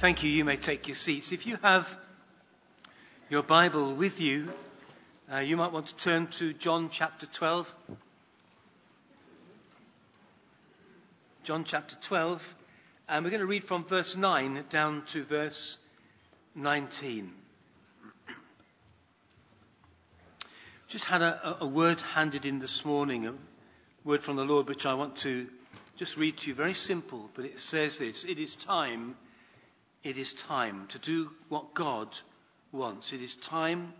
Thank you. You may take your seats. If you have your Bible with you, uh, you might want to turn to John chapter 12. John chapter 12, and we're going to read from verse 9 down to verse 19. Just had a, a word handed in this morning, a word from the Lord, which I want to just read to you. Very simple, but it says this It is time it is time to do what God wants. It is time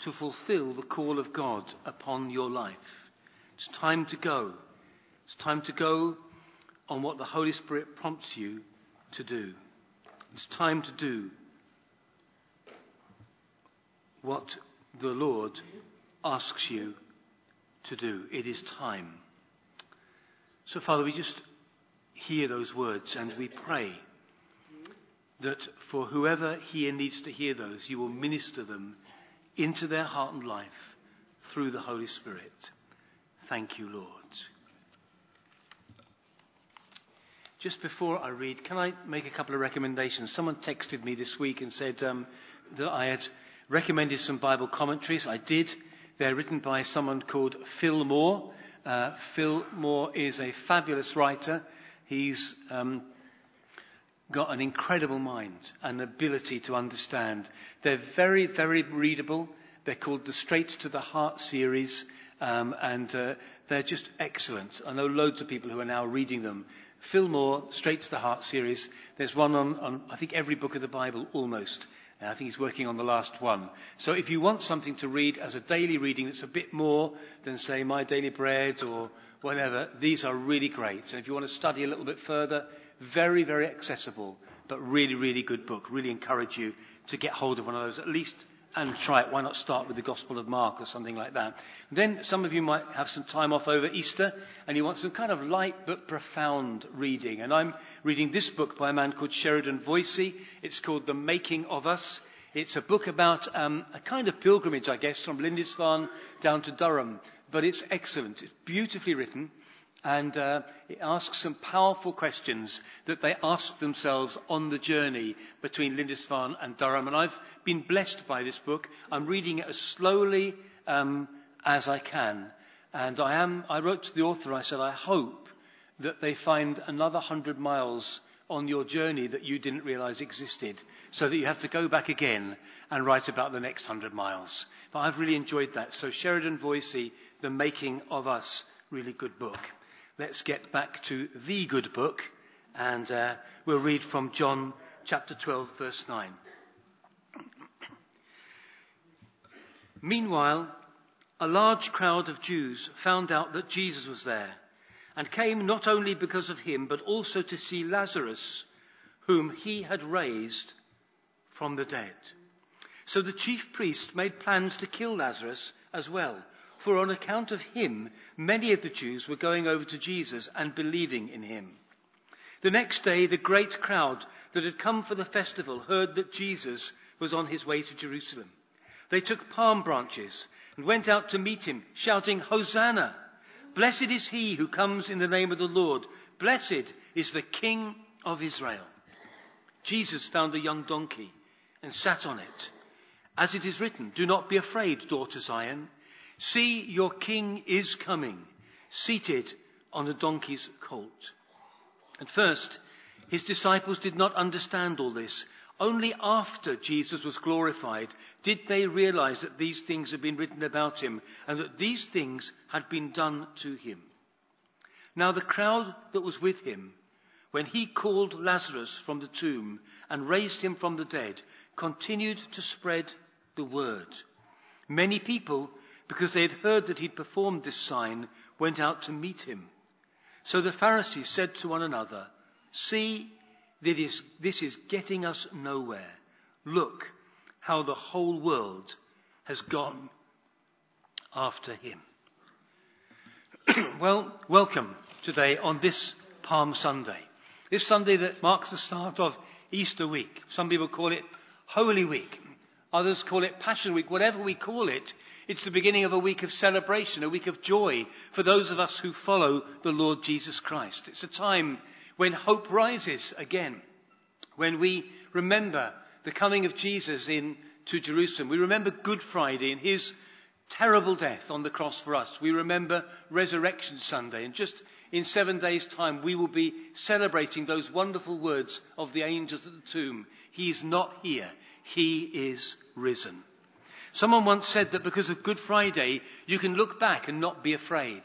to fulfill the call of God upon your life. It's time to go. It's time to go on what the Holy Spirit prompts you to do. It's time to do what the Lord asks you to do. It is time. So, Father, we just hear those words and we pray that for whoever here needs to hear those, you will minister them into their heart and life through the Holy Spirit. Thank you, Lord. Just before I read, can I make a couple of recommendations? Someone texted me this week and said um, that I had recommended some Bible commentaries. I did. They're written by someone called Phil Moore. Uh, Phil Moore is a fabulous writer. He's um, got an incredible mind and ability to understand. They're very, very readable. They're called the Straight to the Heart series, um, and uh, they're just excellent. I know loads of people who are now reading them. Phil Moore, Straight to the Heart series. There's one on, on I think, every book of the Bible almost. I think he's working on the last one. So if you want something to read as a daily reading that's a bit more than, say, My Daily Bread or whatever, these are really great. And if you want to study a little bit further, very, very accessible, but really, really good book. Really encourage you to get hold of one of those at least and try it. Why not start with the Gospel of Mark or something like that? Then some of you might have some time off over Easter and you want some kind of light but profound reading. And I'm reading this book by a man called Sheridan Voysey. It's called The Making of Us. It's a book about um, a kind of pilgrimage, I guess, from Lindisfarne down to Durham. But it's excellent. It's beautifully written and uh, it asks some powerful questions that they ask themselves on the journey between Lindisfarne and Durham. And I've been blessed by this book. I'm reading it as slowly um, as I can. And I, am, I wrote to the author, I said, I hope that they find another hundred miles on your journey that you didn't realize existed, so that you have to go back again and write about the next hundred miles. But I've really enjoyed that. So Sheridan Voysey, The Making of Us, really good book let's get back to the good book and uh, we'll read from John chapter 12, verse 9. Meanwhile, a large crowd of Jews found out that Jesus was there and came not only because of him, but also to see Lazarus, whom he had raised from the dead. So the chief priest made plans to kill Lazarus as well for on account of him, many of the Jews were going over to Jesus and believing in him. The next day, the great crowd that had come for the festival heard that Jesus was on his way to Jerusalem. They took palm branches and went out to meet him, shouting, Hosanna! Blessed is he who comes in the name of the Lord. Blessed is the King of Israel. Jesus found a young donkey and sat on it. As it is written, do not be afraid, daughter Zion. See, your king is coming, seated on a donkey's colt. At first, his disciples did not understand all this. Only after Jesus was glorified did they realize that these things had been written about him and that these things had been done to him. Now the crowd that was with him, when he called Lazarus from the tomb and raised him from the dead, continued to spread the word. Many people because they had heard that he'd performed this sign, went out to meet him. So the Pharisees said to one another, See, this is getting us nowhere. Look how the whole world has gone after him. well, welcome today on this Palm Sunday. This Sunday that marks the start of Easter week. Some people call it Holy Week. Others call it Passion Week. Whatever we call it, it's the beginning of a week of celebration, a week of joy for those of us who follow the Lord Jesus Christ. It's a time when hope rises again. when we remember the coming of Jesus in to Jerusalem. We remember Good Friday and his terrible death on the cross for us. We remember Resurrection Sunday. And just in seven days' time, we will be celebrating those wonderful words of the angels at the tomb. He's not here. He is risen. Someone once said that because of Good Friday, you can look back and not be afraid.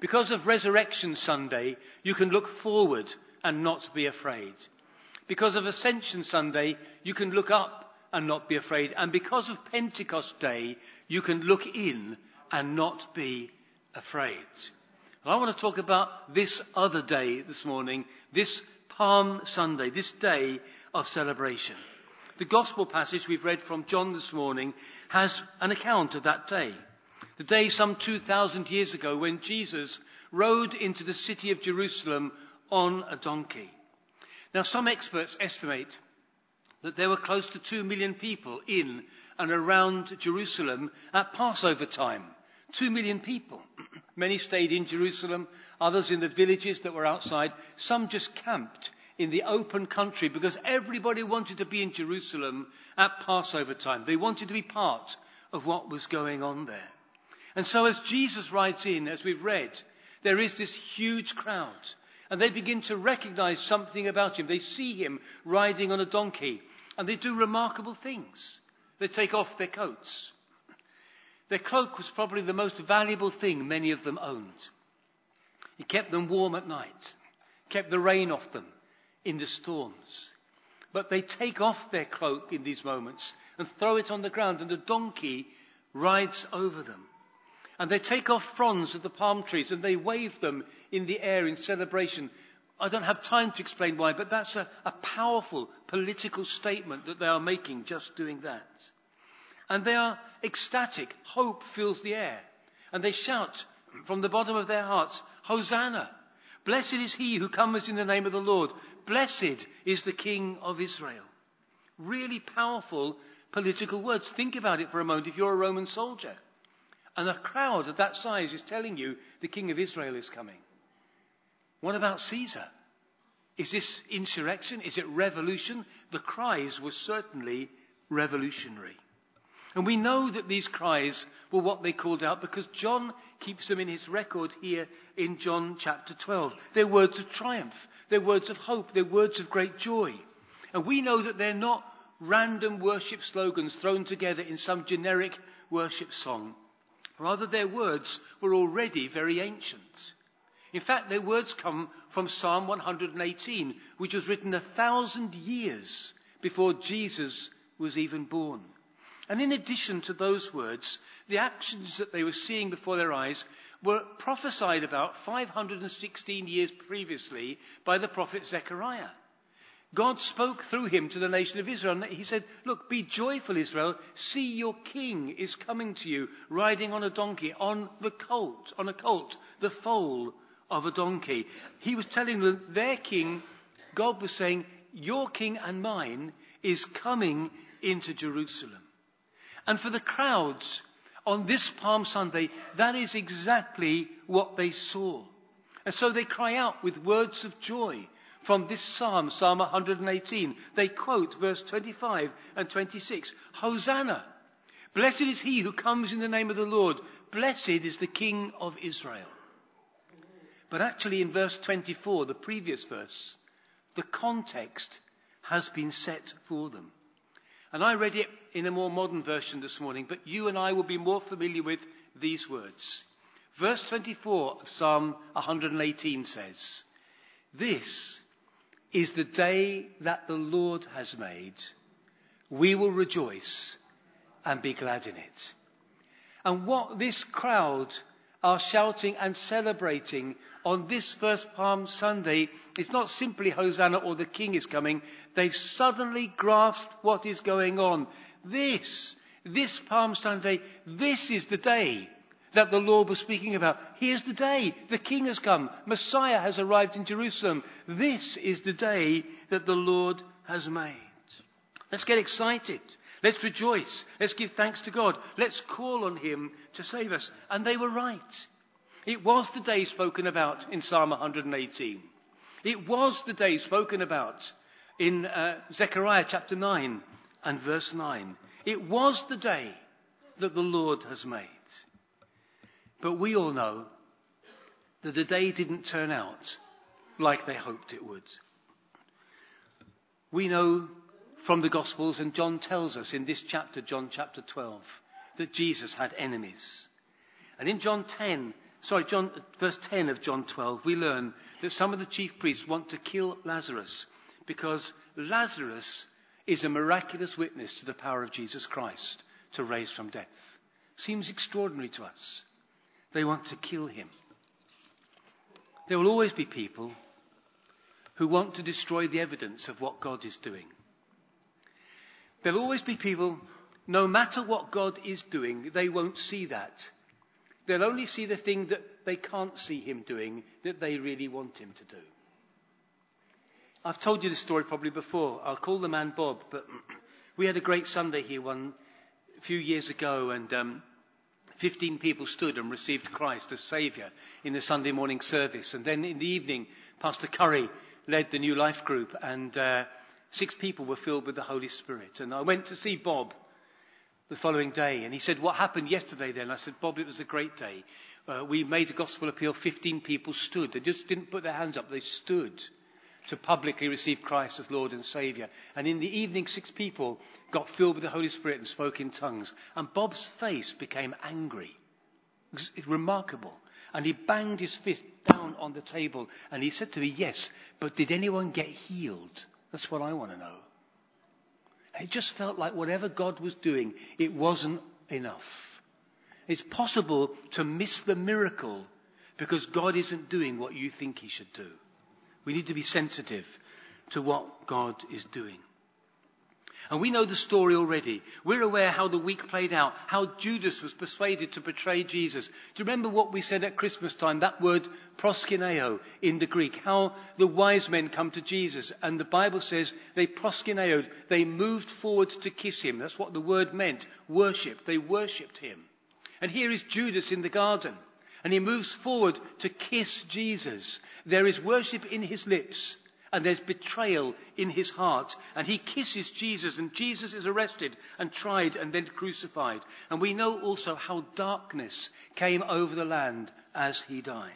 Because of Resurrection Sunday, you can look forward and not be afraid. Because of Ascension Sunday, you can look up and not be afraid. And because of Pentecost Day, you can look in and not be afraid. I want to talk about this other day this morning, this Palm Sunday, this day of celebration. The gospel passage we've read from John this morning has an account of that day. The day some 2,000 years ago when Jesus rode into the city of Jerusalem on a donkey. Now, some experts estimate that there were close to two million people in and around Jerusalem at Passover time. Two million people. Many stayed in Jerusalem, others in the villages that were outside. Some just camped in the open country because everybody wanted to be in Jerusalem at Passover time. They wanted to be part of what was going on there. And so as Jesus rides in, as we've read, there is this huge crowd and they begin to recognize something about him. They see him riding on a donkey and they do remarkable things. They take off their coats. Their cloak was probably the most valuable thing many of them owned. It kept them warm at night, kept the rain off them in the storms. But they take off their cloak in these moments and throw it on the ground and the donkey rides over them. And they take off fronds of the palm trees and they wave them in the air in celebration. I don't have time to explain why, but that's a, a powerful political statement that they are making just doing that. And they are ecstatic. Hope fills the air. And they shout from the bottom of their hearts, Hosanna! Blessed is he who comes in the name of the Lord. Blessed is the King of Israel. Really powerful political words. Think about it for a moment if you're a Roman soldier. And a crowd of that size is telling you the king of Israel is coming. What about Caesar? Is this insurrection? Is it revolution? The cries were certainly revolutionary. And we know that these cries were what they called out because John keeps them in his record here in John chapter 12. They're words of triumph. They're words of hope. They're words of great joy. And we know that they're not random worship slogans thrown together in some generic worship song. Rather, their words were already very ancient. In fact, their words come from Psalm 118, which was written a thousand years before Jesus was even born. And in addition to those words, the actions that they were seeing before their eyes were prophesied about 516 years previously by the prophet Zechariah. God spoke through him to the nation of Israel. And he said, Look, be joyful, Israel. See, your king is coming to you, riding on a donkey, on the colt, on a colt, the foal of a donkey. He was telling them their king, God was saying, Your king and mine is coming into Jerusalem. And for the crowds on this Palm Sunday, that is exactly what they saw. And so they cry out with words of joy from this psalm, Psalm 118. They quote verse 25 and 26. Hosanna! Blessed is he who comes in the name of the Lord. Blessed is the King of Israel. But actually in verse 24, the previous verse, the context has been set for them. And I read it in a more modern version this morning, but you and I will be more familiar with these words. Verse 24 of Psalm 118 says, This is the day that the Lord has made. We will rejoice and be glad in it. And what this crowd are shouting and celebrating on this first Palm Sunday it's not simply Hosanna or the King is coming. They've suddenly grasped what is going on. This, this Palm Sunday, this is the day that the Lord was speaking about. Here's the day. The King has come. Messiah has arrived in Jerusalem. This is the day that the Lord has made. Let's get excited. Let's rejoice. Let's give thanks to God. Let's call on Him to save us. And they were right. It was the day spoken about in Psalm 118. It was the day spoken about in uh, Zechariah chapter 9 and verse 9. It was the day that the Lord has made. But we all know that the day didn't turn out like they hoped it would. We know from the Gospels, and John tells us in this chapter, John chapter 12, that Jesus had enemies. And in John 10, sorry, John, verse 10 of John 12, we learn that some of the chief priests want to kill Lazarus because Lazarus is a miraculous witness to the power of Jesus Christ to raise from death. Seems extraordinary to us. They want to kill him. There will always be people who want to destroy the evidence of what God is doing. There'll always be people, no matter what God is doing, they won't see that. They'll only see the thing that they can't see him doing that they really want him to do. I've told you this story probably before. I'll call the man Bob, but we had a great Sunday here one few years ago, and um, 15 people stood and received Christ as Saviour in the Sunday morning service. And then in the evening, Pastor Curry led the New Life group, and uh, six people were filled with the Holy Spirit. And I went to see Bob the following day, and he said, What happened yesterday then? I said, Bob, it was a great day. Uh, we made a gospel appeal, 15 people stood. They just didn't put their hands up, they stood to publicly receive Christ as Lord and Saviour. And in the evening, six people got filled with the Holy Spirit and spoke in tongues. And Bob's face became angry. It was remarkable. And he banged his fist down on the table and he said to me, Yes, but did anyone get healed? That's what I want to know. it just felt like whatever God was doing, it wasn't enough. It's possible to miss the miracle because God isn't doing what you think He should do. We need to be sensitive to what God is doing. And we know the story already. We're aware how the week played out, how Judas was persuaded to betray Jesus. Do you remember what we said at Christmas time? That word proskuneo in the Greek. How the wise men come to Jesus and the Bible says they proskuneoed. They moved forward to kiss him. That's what the word meant. Worship. They worshipped him. And here is Judas in the garden and he moves forward to kiss Jesus. There is worship in his lips and there's betrayal in his heart. And he kisses Jesus and Jesus is arrested and tried and then crucified. And we know also how darkness came over the land as he died.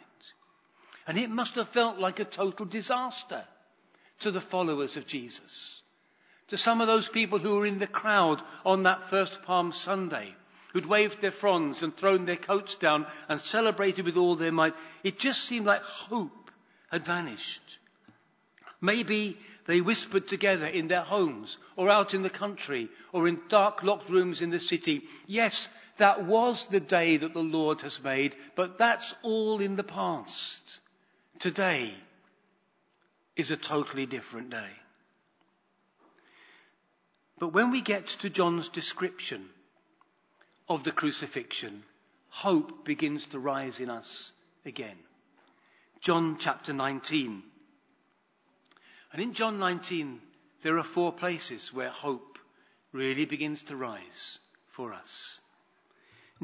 And it must have felt like a total disaster to the followers of Jesus. To some of those people who were in the crowd on that first Palm Sunday who'd waved their fronds and thrown their coats down and celebrated with all their might. It just seemed like hope had vanished. Maybe they whispered together in their homes or out in the country or in dark locked rooms in the city. Yes, that was the day that the Lord has made, but that's all in the past. Today is a totally different day. But when we get to John's description of the crucifixion, hope begins to rise in us again. John chapter 19. And in John 19, there are four places where hope really begins to rise for us.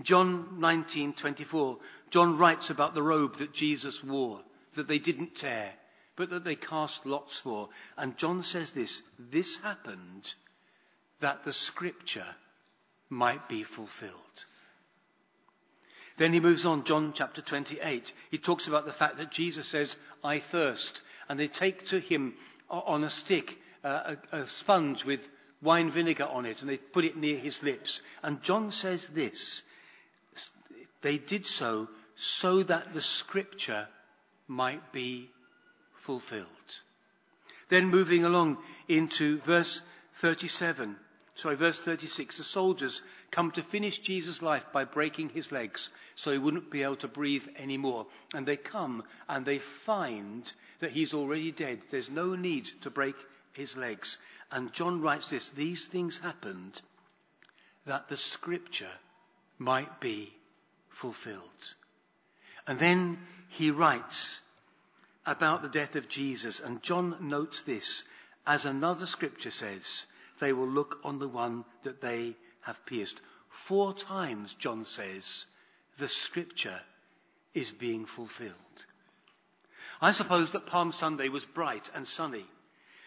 John 19:24, John writes about the robe that Jesus wore, that they didn't tear, but that they cast lots for. And John says this, this happened that the scripture might be fulfilled. Then he moves on, John chapter 28. He talks about the fact that Jesus says, I thirst. And they take to him on a stick uh, a, a sponge with wine vinegar on it and they put it near his lips. And John says this, they did so so that the scripture might be fulfilled. Then moving along into verse 37, sorry, verse 36, the soldiers come to finish Jesus' life by breaking his legs so he wouldn't be able to breathe anymore. And they come and they find that he's already dead. There's no need to break his legs. And John writes this, these things happened that the scripture might be fulfilled. And then he writes about the death of Jesus, and John notes this, as another scripture says, they will look on the one that they have pierced. Four times, John says, the scripture is being fulfilled. I suppose that Palm Sunday was bright and sunny.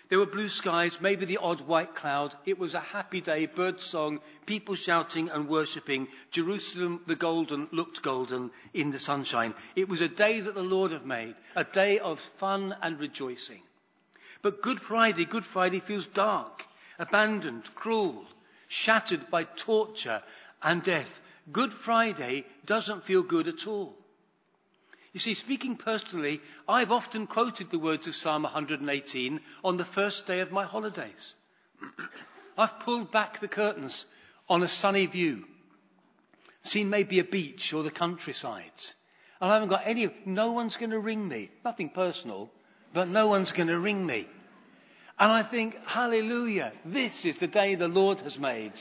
There were blue skies, maybe the odd white cloud. It was a happy day, bird song, people shouting and worshipping. Jerusalem, the golden, looked golden in the sunshine. It was a day that the Lord had made, a day of fun and rejoicing. But Good Friday, Good Friday feels dark, abandoned, cruel, shattered by torture and death. Good Friday doesn't feel good at all. You see, speaking personally, I've often quoted the words of Psalm 118 on the first day of my holidays. I've pulled back the curtains on a sunny view, seen maybe a beach or the countryside. And I haven't got any, no one's going to ring me. Nothing personal, but no one's going to ring me. And I think, hallelujah, this is the day the Lord has made.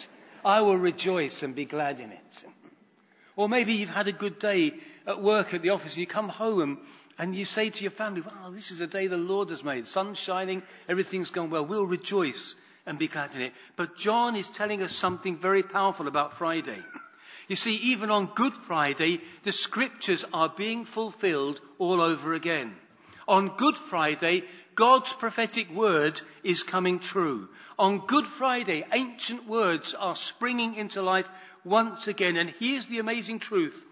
I will rejoice and be glad in it. Or maybe you've had a good day at work at the office and you come home and you say to your family, wow, this is a day the Lord has made. Sun's shining, everything's gone well. We'll rejoice and be glad in it. But John is telling us something very powerful about Friday. You see, even on Good Friday, the scriptures are being fulfilled all over again. On Good Friday, God's prophetic word is coming true. On Good Friday, ancient words are springing into life once again. And here's the amazing truth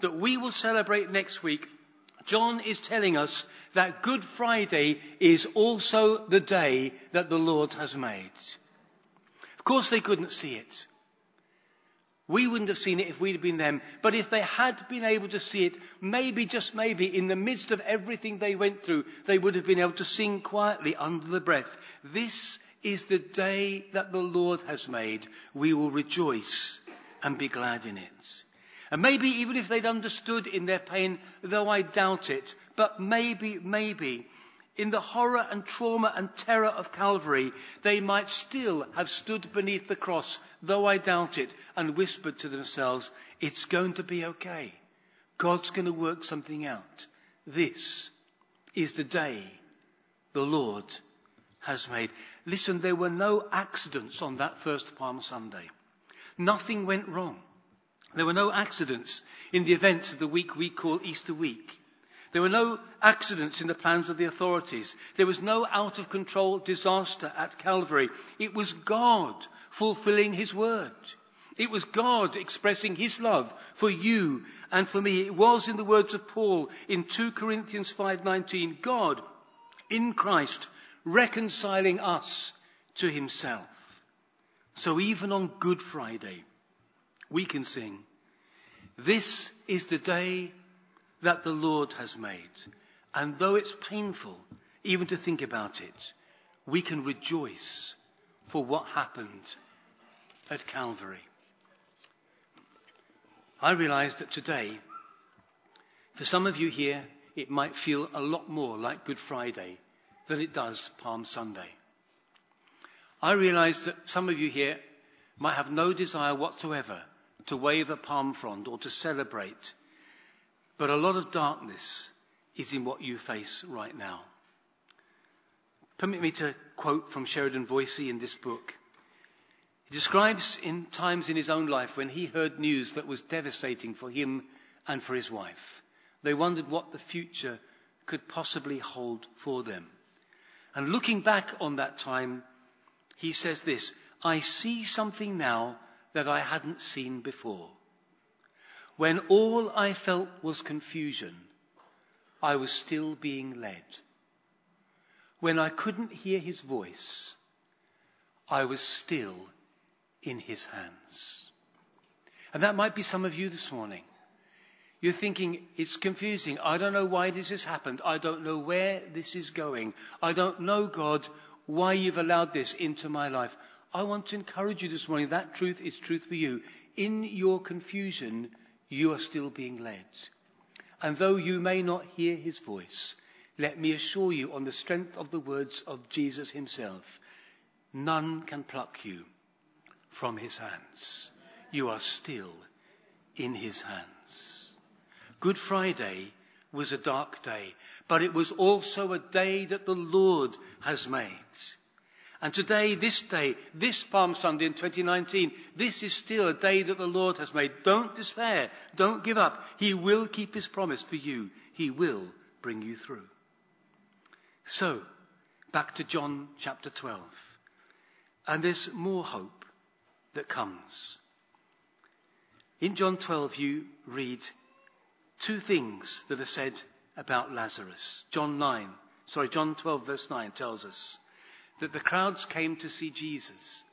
that we will celebrate next week. John is telling us that Good Friday is also the day that the Lord has made. Of course they couldn't see it. We wouldn't have seen it if we'd been them. But if they had been able to see it, maybe, just maybe, in the midst of everything they went through, they would have been able to sing quietly under the breath. This is the day that the Lord has made. We will rejoice and be glad in it. And maybe even if they'd understood in their pain, though I doubt it, but maybe, maybe, in the horror and trauma and terror of Calvary, they might still have stood beneath the cross, though I doubt it, and whispered to themselves, it's going to be okay. God's going to work something out. This is the day the Lord has made. Listen, there were no accidents on that first Palm Sunday. Nothing went wrong. There were no accidents in the events of the week we call Easter week. There were no accidents in the plans of the authorities. There was no out of control disaster at Calvary. It was God fulfilling His word. It was God expressing His love for you and for me. It was in the words of Paul in 2 Corinthians 5:19, God in Christ reconciling us to Himself. So even on Good Friday, we can sing, This is the day that the Lord has made. And though it's painful even to think about it, we can rejoice for what happened at Calvary. I realize that today, for some of you here, it might feel a lot more like Good Friday than it does Palm Sunday. I realize that some of you here might have no desire whatsoever to wave a palm frond or to celebrate, but a lot of darkness is in what you face right now. Permit me to quote from Sheridan Voysey in this book. He describes in times in his own life when he heard news that was devastating for him and for his wife. They wondered what the future could possibly hold for them. And looking back on that time, he says this, I see something now that I hadn't seen before. When all I felt was confusion, I was still being led. When I couldn't hear his voice, I was still in his hands. And that might be some of you this morning. You're thinking, it's confusing. I don't know why this has happened. I don't know where this is going. I don't know, God, why you've allowed this into my life. I want to encourage you this morning. That truth is truth for you. In your confusion, you are still being led. And though you may not hear his voice, let me assure you on the strength of the words of Jesus himself, none can pluck you from his hands. You are still in his hands. Good Friday was a dark day, but it was also a day that the Lord has made. And today, this day, this Palm Sunday in 2019, this is still a day that the Lord has made. Don't despair. Don't give up. He will keep his promise for you. He will bring you through. So, back to John chapter 12. And there's more hope that comes. In John 12, you read two things that are said about Lazarus. John 9, sorry, John 12, verse 9 tells us that the crowds came to see Jesus,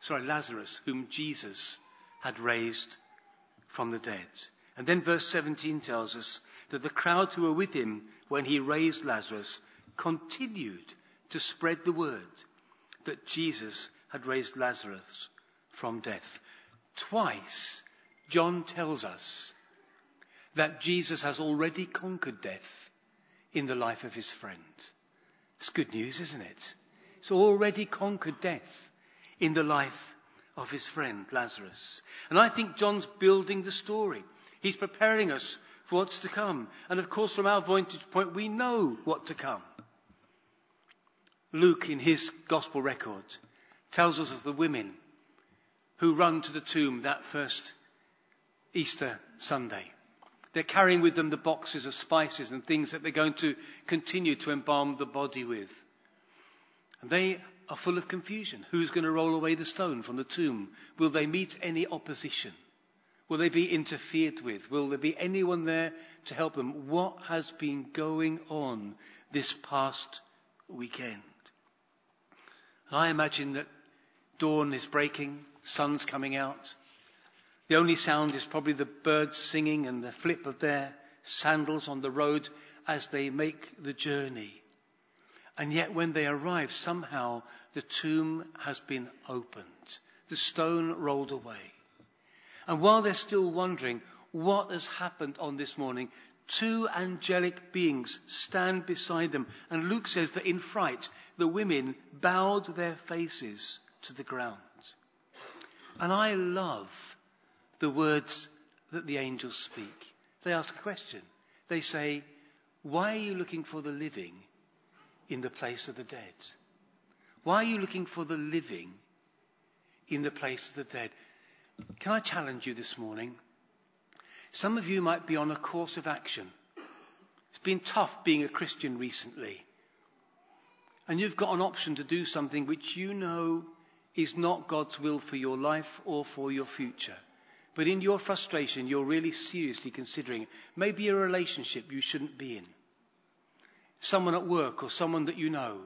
sorry, Lazarus, whom Jesus had raised from the dead. And then verse 17 tells us that the crowds who were with him when he raised Lazarus continued to spread the word that Jesus had raised Lazarus from death. Twice, John tells us that Jesus has already conquered death in the life of his friend. It's good news, isn't it? It's already conquered death in the life of his friend Lazarus. And I think John's building the story. He's preparing us for what's to come. And of course, from our vantage point, we know what to come. Luke, in his gospel record, tells us of the women who run to the tomb that first Easter Sunday. They're carrying with them the boxes of spices and things that they're going to continue to embalm the body with. They are full of confusion. Who's going to roll away the stone from the tomb? Will they meet any opposition? Will they be interfered with? Will there be anyone there to help them? What has been going on this past weekend? I imagine that dawn is breaking, sun's coming out. The only sound is probably the birds singing and the flip of their sandals on the road as they make the journey. And yet when they arrive, somehow the tomb has been opened. The stone rolled away. And while they're still wondering what has happened on this morning, two angelic beings stand beside them. And Luke says that in fright, the women bowed their faces to the ground. And I love the words that the angels speak. They ask a question. They say, Why are you looking for the living in the place of the dead? Why are you looking for the living in the place of the dead? Can I challenge you this morning? Some of you might be on a course of action. It's been tough being a Christian recently. And you've got an option to do something which you know is not God's will for your life or for your future. But in your frustration, you're really seriously considering maybe a relationship you shouldn't be in. Someone at work or someone that you know.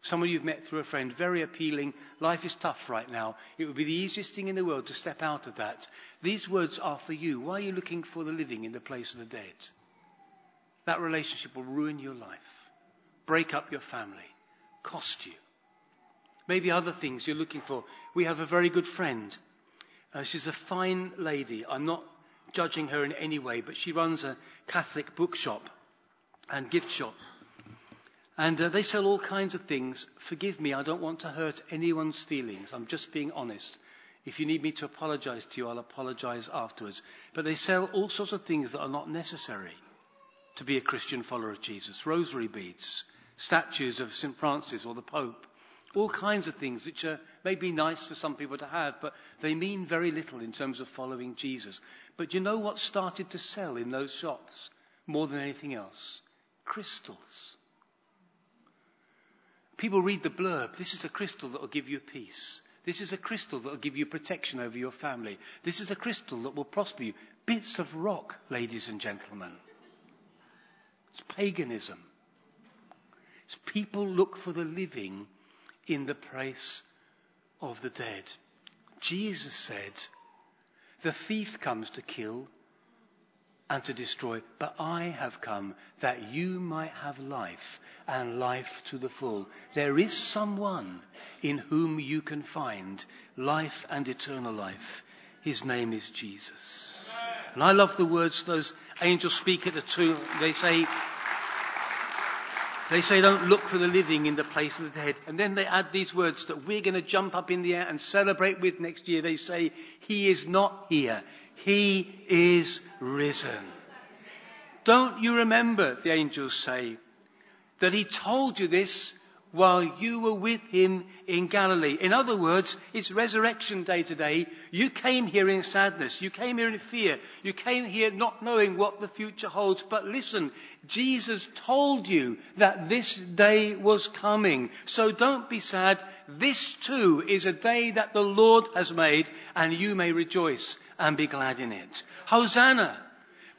Someone you've met through a friend. Very appealing. Life is tough right now. It would be the easiest thing in the world to step out of that. These words are for you. Why are you looking for the living in the place of the dead? That relationship will ruin your life, break up your family, cost you. Maybe other things you're looking for. We have a very good friend. Uh, she's a fine lady. I'm not judging her in any way, but she runs a Catholic bookshop and gift shop. And uh, they sell all kinds of things. Forgive me, I don't want to hurt anyone's feelings. I'm just being honest. If you need me to apologize to you, I'll apologize afterwards. But they sell all sorts of things that are not necessary to be a Christian follower of Jesus. Rosary beads, statues of St. Francis or the Pope, all kinds of things which are maybe nice for some people to have, but they mean very little in terms of following Jesus. But you know what started to sell in those shops more than anything else? Crystals. People read the blurb. This is a crystal that will give you peace. This is a crystal that will give you protection over your family. This is a crystal that will prosper you. Bits of rock, ladies and gentlemen. It's paganism. It's people look for the living in the place of the dead. Jesus said, The thief comes to kill and to destroy, but I have come that you might have life and life to the full. There is someone in whom you can find life and eternal life. His name is Jesus. And I love the words those angels speak at the tomb. They say, they say, don't look for the living in the place of the dead. And then they add these words that we're going to jump up in the air and celebrate with next year. They say, He is not here. He is risen. Don't you remember, the angels say, that He told you this while you were with him in Galilee. In other words, it's resurrection day today. You came here in sadness. You came here in fear. You came here not knowing what the future holds. But listen, Jesus told you that this day was coming. So don't be sad. This too is a day that the Lord has made and you may rejoice and be glad in it. Hosanna!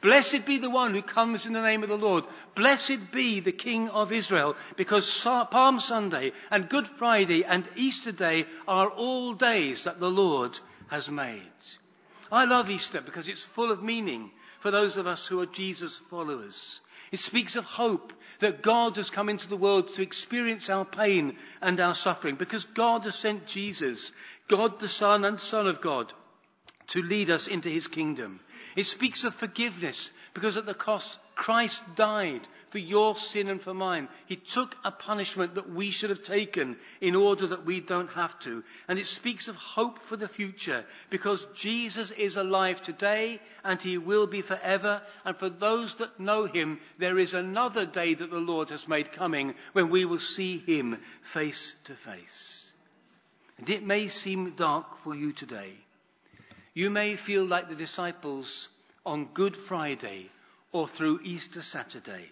Blessed be the one who comes in the name of the Lord. Blessed be the King of Israel, because Palm Sunday and Good Friday and Easter Day are all days that the Lord has made. I love Easter because it's full of meaning for those of us who are Jesus followers. It speaks of hope that God has come into the world to experience our pain and our suffering because God has sent Jesus, God the Son and Son of God, to lead us into his kingdom. It speaks of forgiveness because at the cross, Christ died for your sin and for mine. He took a punishment that we should have taken in order that we don't have to. And it speaks of hope for the future because Jesus is alive today and he will be forever. And for those that know him, there is another day that the Lord has made coming when we will see him face to face. And it may seem dark for you today. You may feel like the disciples on Good Friday or through Easter Saturday.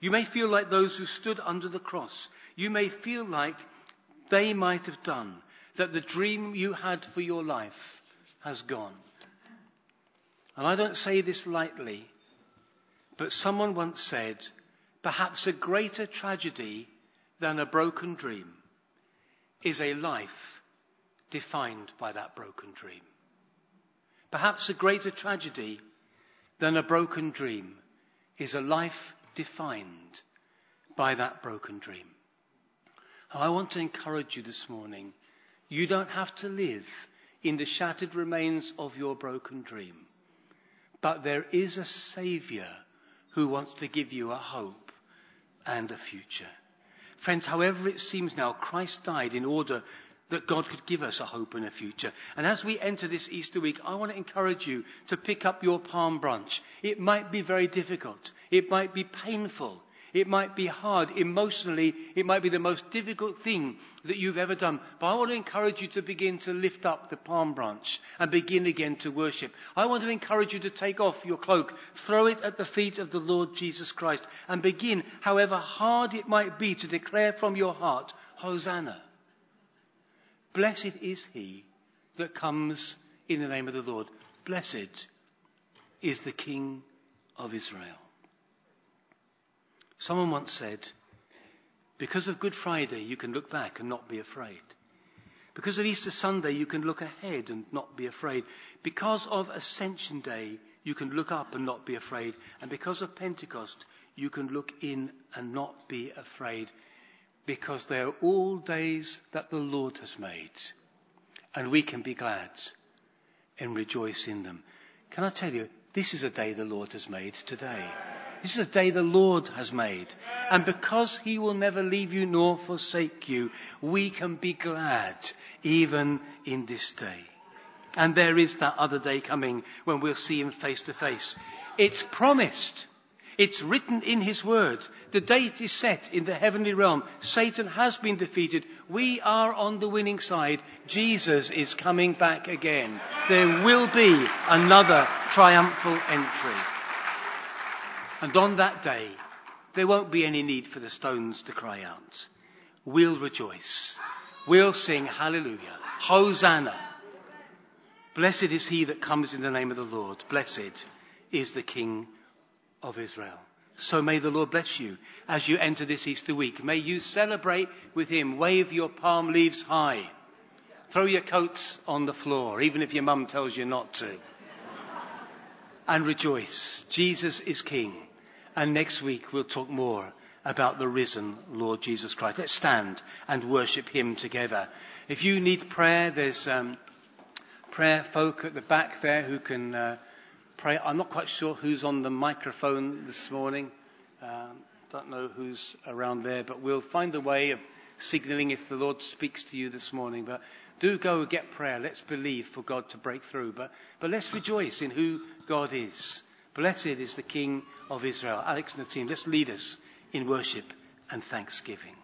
You may feel like those who stood under the cross. You may feel like they might have done, that the dream you had for your life has gone. And I don't say this lightly, but someone once said, perhaps a greater tragedy than a broken dream is a life defined by that broken dream. Perhaps a greater tragedy than a broken dream is a life defined by that broken dream. I want to encourage you this morning. You don't have to live in the shattered remains of your broken dream. But there is a Saviour who wants to give you a hope and a future. Friends, however it seems now, Christ died in order that God could give us a hope and a future. And as we enter this Easter week, I want to encourage you to pick up your palm branch. It might be very difficult. It might be painful. It might be hard. Emotionally, it might be the most difficult thing that you've ever done. But I want to encourage you to begin to lift up the palm branch and begin again to worship. I want to encourage you to take off your cloak, throw it at the feet of the Lord Jesus Christ, and begin, however hard it might be, to declare from your heart, Hosanna. Blessed is he that comes in the name of the Lord. Blessed is the King of Israel. Someone once said, because of Good Friday, you can look back and not be afraid. Because of Easter Sunday, you can look ahead and not be afraid. Because of Ascension Day, you can look up and not be afraid. And because of Pentecost, you can look in and not be afraid because they are all days that the Lord has made, and we can be glad and rejoice in them. Can I tell you, this is a day the Lord has made today. This is a day the Lord has made. And because He will never leave you nor forsake you, we can be glad even in this day. And there is that other day coming when we'll see Him face to face. It's promised. It's written in His Word. The date is set in the heavenly realm. Satan has been defeated. We are on the winning side. Jesus is coming back again. There will be another triumphal entry. And on that day, there won't be any need for the stones to cry out. We'll rejoice. We'll sing hallelujah. Hosanna. Blessed is he that comes in the name of the Lord. Blessed is the King of Israel. So may the Lord bless you as you enter this Easter week. May you celebrate with Him. Wave your palm leaves high. Throw your coats on the floor, even if your mum tells you not to. And rejoice. Jesus is King. And next week we'll talk more about the risen Lord Jesus Christ. Let's stand and worship Him together. If you need prayer, there's um, prayer folk at the back there who can. Uh, pray. I'm not quite sure who's on the microphone this morning. Um, don't know who's around there, but we'll find a way of signaling if the Lord speaks to you this morning. But do go get prayer. Let's believe for God to break through. But, but let's rejoice in who God is. Blessed is the King of Israel. Alex and the team, let's lead us in worship and thanksgiving.